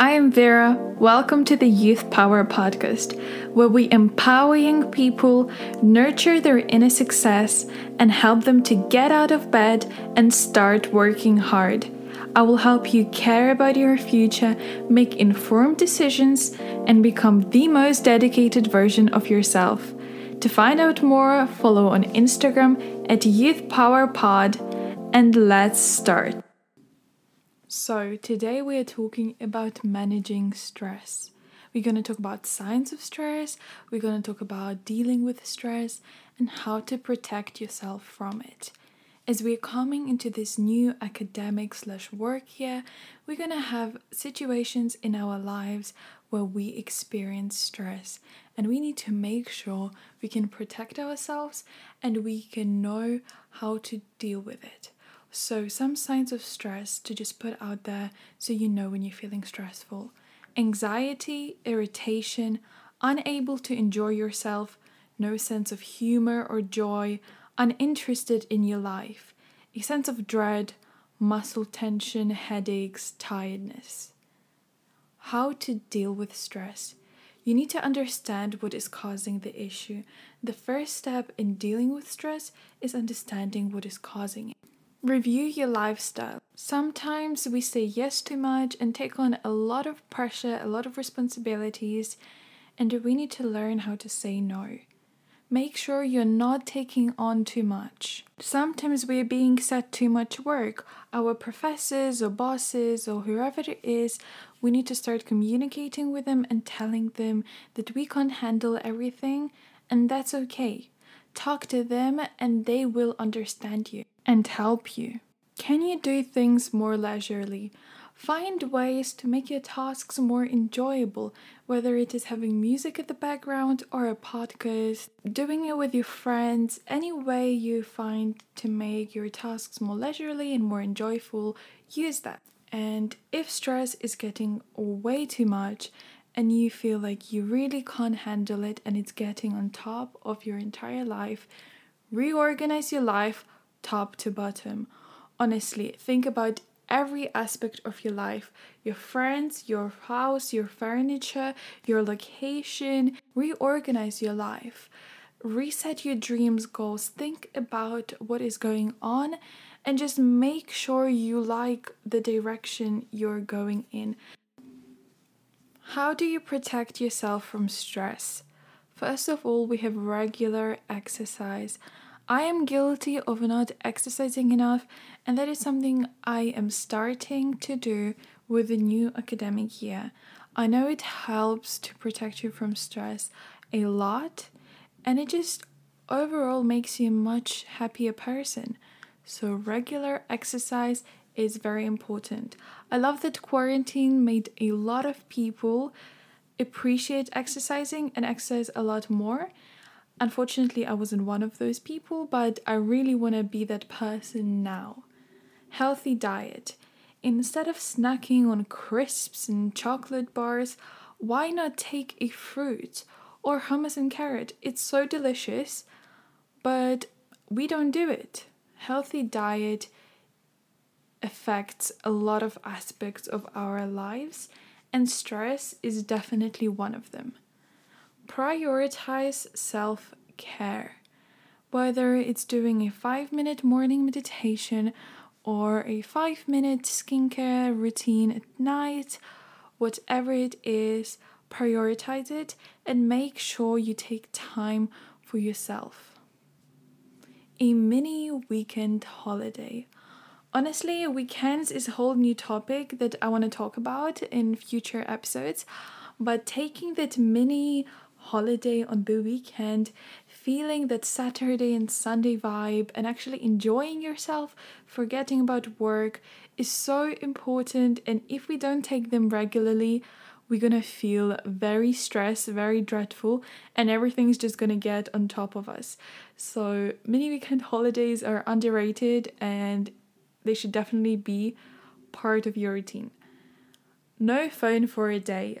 I am Vera. Welcome to the Youth Power Podcast, where we empower young people, nurture their inner success, and help them to get out of bed and start working hard. I will help you care about your future, make informed decisions, and become the most dedicated version of yourself. To find out more, follow on Instagram at Youth Power Pod, and let's start. So, today we are talking about managing stress. We're going to talk about signs of stress, we're going to talk about dealing with stress, and how to protect yourself from it. As we're coming into this new academic slash work year, we're going to have situations in our lives where we experience stress, and we need to make sure we can protect ourselves and we can know how to deal with it. So, some signs of stress to just put out there so you know when you're feeling stressful anxiety, irritation, unable to enjoy yourself, no sense of humor or joy, uninterested in your life, a sense of dread, muscle tension, headaches, tiredness. How to deal with stress. You need to understand what is causing the issue. The first step in dealing with stress is understanding what is causing it. Review your lifestyle. Sometimes we say yes too much and take on a lot of pressure, a lot of responsibilities, and we need to learn how to say no. Make sure you're not taking on too much. Sometimes we're being set too much work. Our professors or bosses or whoever it is, we need to start communicating with them and telling them that we can't handle everything, and that's okay. Talk to them and they will understand you and help you. Can you do things more leisurely? Find ways to make your tasks more enjoyable, whether it is having music at the background or a podcast, doing it with your friends, any way you find to make your tasks more leisurely and more enjoyable, use that. And if stress is getting way too much and you feel like you really can't handle it and it's getting on top of your entire life, reorganize your life top to bottom. Honestly, think about every aspect of your life your friends, your house, your furniture, your location. Reorganize your life. Reset your dreams, goals. Think about what is going on and just make sure you like the direction you're going in. How do you protect yourself from stress? First of all, we have regular exercise. I am guilty of not exercising enough, and that is something I am starting to do with the new academic year. I know it helps to protect you from stress a lot, and it just overall makes you a much happier person. So, regular exercise is very important. I love that quarantine made a lot of people appreciate exercising and exercise a lot more Unfortunately, I wasn't one of those people, but I really want to be that person now. Healthy diet. Instead of snacking on crisps and chocolate bars, why not take a fruit or hummus and carrot? It's so delicious, but we don't do it. Healthy diet affects a lot of aspects of our lives, and stress is definitely one of them prioritize self care. Whether it's doing a five minute morning meditation or a five minute skincare routine at night, whatever it is, prioritize it and make sure you take time for yourself. A mini weekend holiday. Honestly, weekends is a whole new topic that I want to talk about in future episodes, but taking that mini holiday on the weekend, feeling that Saturday and Sunday vibe, and actually enjoying yourself, forgetting about work is so important. And if we don't take them regularly, we're gonna feel very stressed, very dreadful, and everything's just gonna get on top of us. So, mini weekend holidays are underrated and they should definitely be part of your routine. No phone for a day.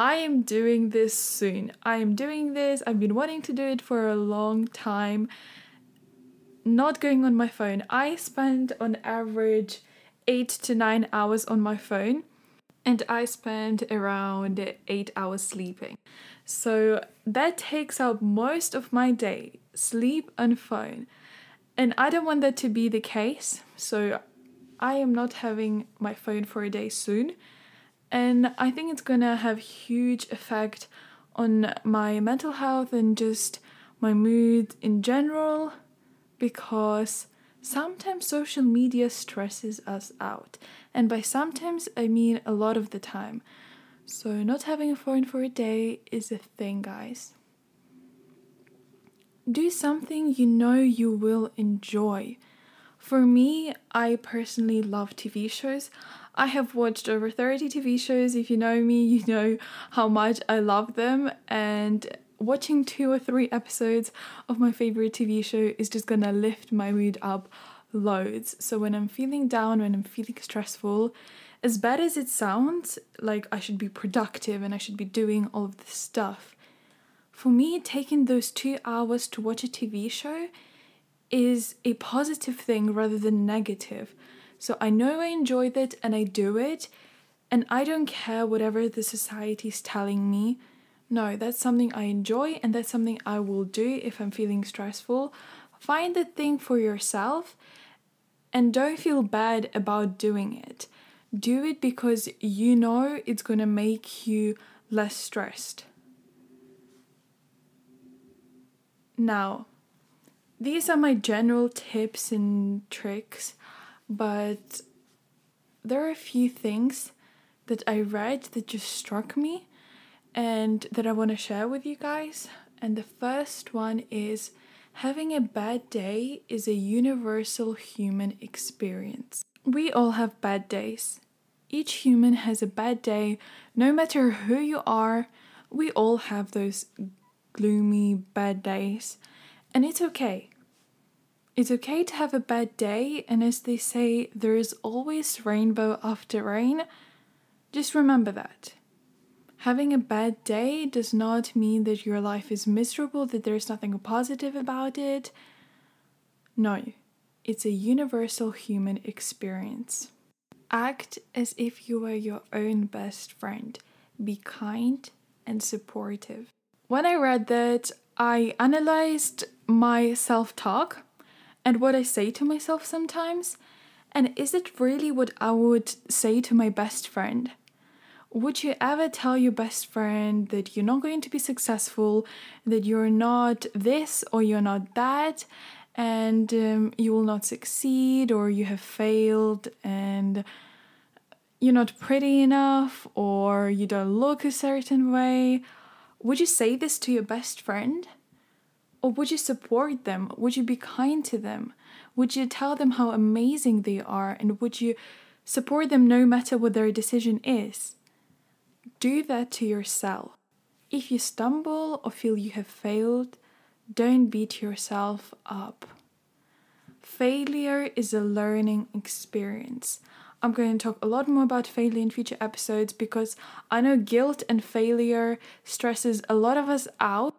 I am doing this soon. I am doing this. I've been wanting to do it for a long time. Not going on my phone. I spend on average eight to nine hours on my phone. and I spend around eight hours sleeping. So that takes up most of my day sleep and phone. And I don't want that to be the case. So I am not having my phone for a day soon. And I think it's gonna have huge effect on my mental health and just my mood in general because sometimes social media stresses us out. And by sometimes, I mean a lot of the time. So, not having a phone for a day is a thing, guys. Do something you know you will enjoy. For me, I personally love TV shows. I have watched over 30 TV shows. If you know me, you know how much I love them. And watching two or three episodes of my favorite TV show is just gonna lift my mood up loads. So when I'm feeling down, when I'm feeling stressful, as bad as it sounds, like I should be productive and I should be doing all of this stuff, for me, taking those two hours to watch a TV show is a positive thing rather than negative. So I know I enjoyed it and I do it, and I don't care whatever the society is telling me. No, that's something I enjoy and that's something I will do if I'm feeling stressful. Find the thing for yourself and don't feel bad about doing it. Do it because you know it's going to make you less stressed. Now, these are my general tips and tricks, but there are a few things that I read that just struck me and that I want to share with you guys. And the first one is having a bad day is a universal human experience. We all have bad days. Each human has a bad day, no matter who you are. We all have those gloomy, bad days, and it's okay. It's okay to have a bad day, and as they say, there is always rainbow after rain. Just remember that. Having a bad day does not mean that your life is miserable, that there's nothing positive about it. No, it's a universal human experience. Act as if you were your own best friend. Be kind and supportive. When I read that, I analyzed my self talk and what I say to myself sometimes. And is it really what I would say to my best friend? Would you ever tell your best friend that you're not going to be successful, that you're not this or you're not that, and um, you will not succeed, or you have failed, and you're not pretty enough, or you don't look a certain way? Would you say this to your best friend? Or would you support them? Would you be kind to them? Would you tell them how amazing they are? And would you support them no matter what their decision is? Do that to yourself. If you stumble or feel you have failed, don't beat yourself up. Failure is a learning experience. I'm going to talk a lot more about failure in future episodes because I know guilt and failure stresses a lot of us out.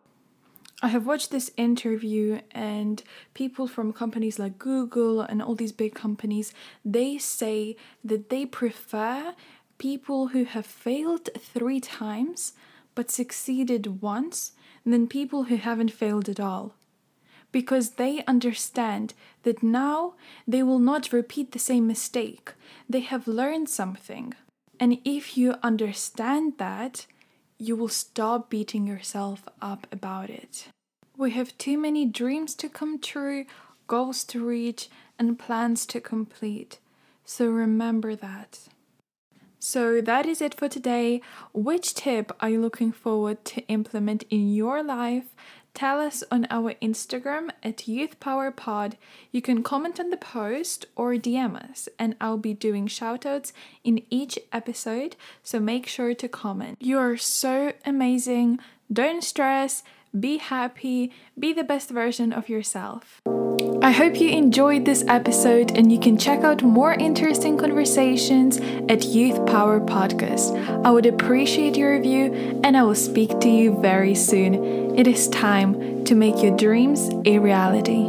I have watched this interview and people from companies like Google and all these big companies, they say that they prefer people who have failed three times but succeeded once than people who haven't failed at all. Because they understand that now they will not repeat the same mistake. They have learned something. And if you understand that, you will stop beating yourself up about it. We have too many dreams to come true, goals to reach, and plans to complete. So remember that. So that is it for today. Which tip are you looking forward to implement in your life? Tell us on our Instagram at YouthPowerPod. You can comment on the post or DM us, and I'll be doing shoutouts in each episode, so make sure to comment. You are so amazing. Don't stress, be happy, be the best version of yourself. I hope you enjoyed this episode and you can check out more interesting conversations at Youth Power Podcast. I would appreciate your review and I will speak to you very soon. It is time to make your dreams a reality.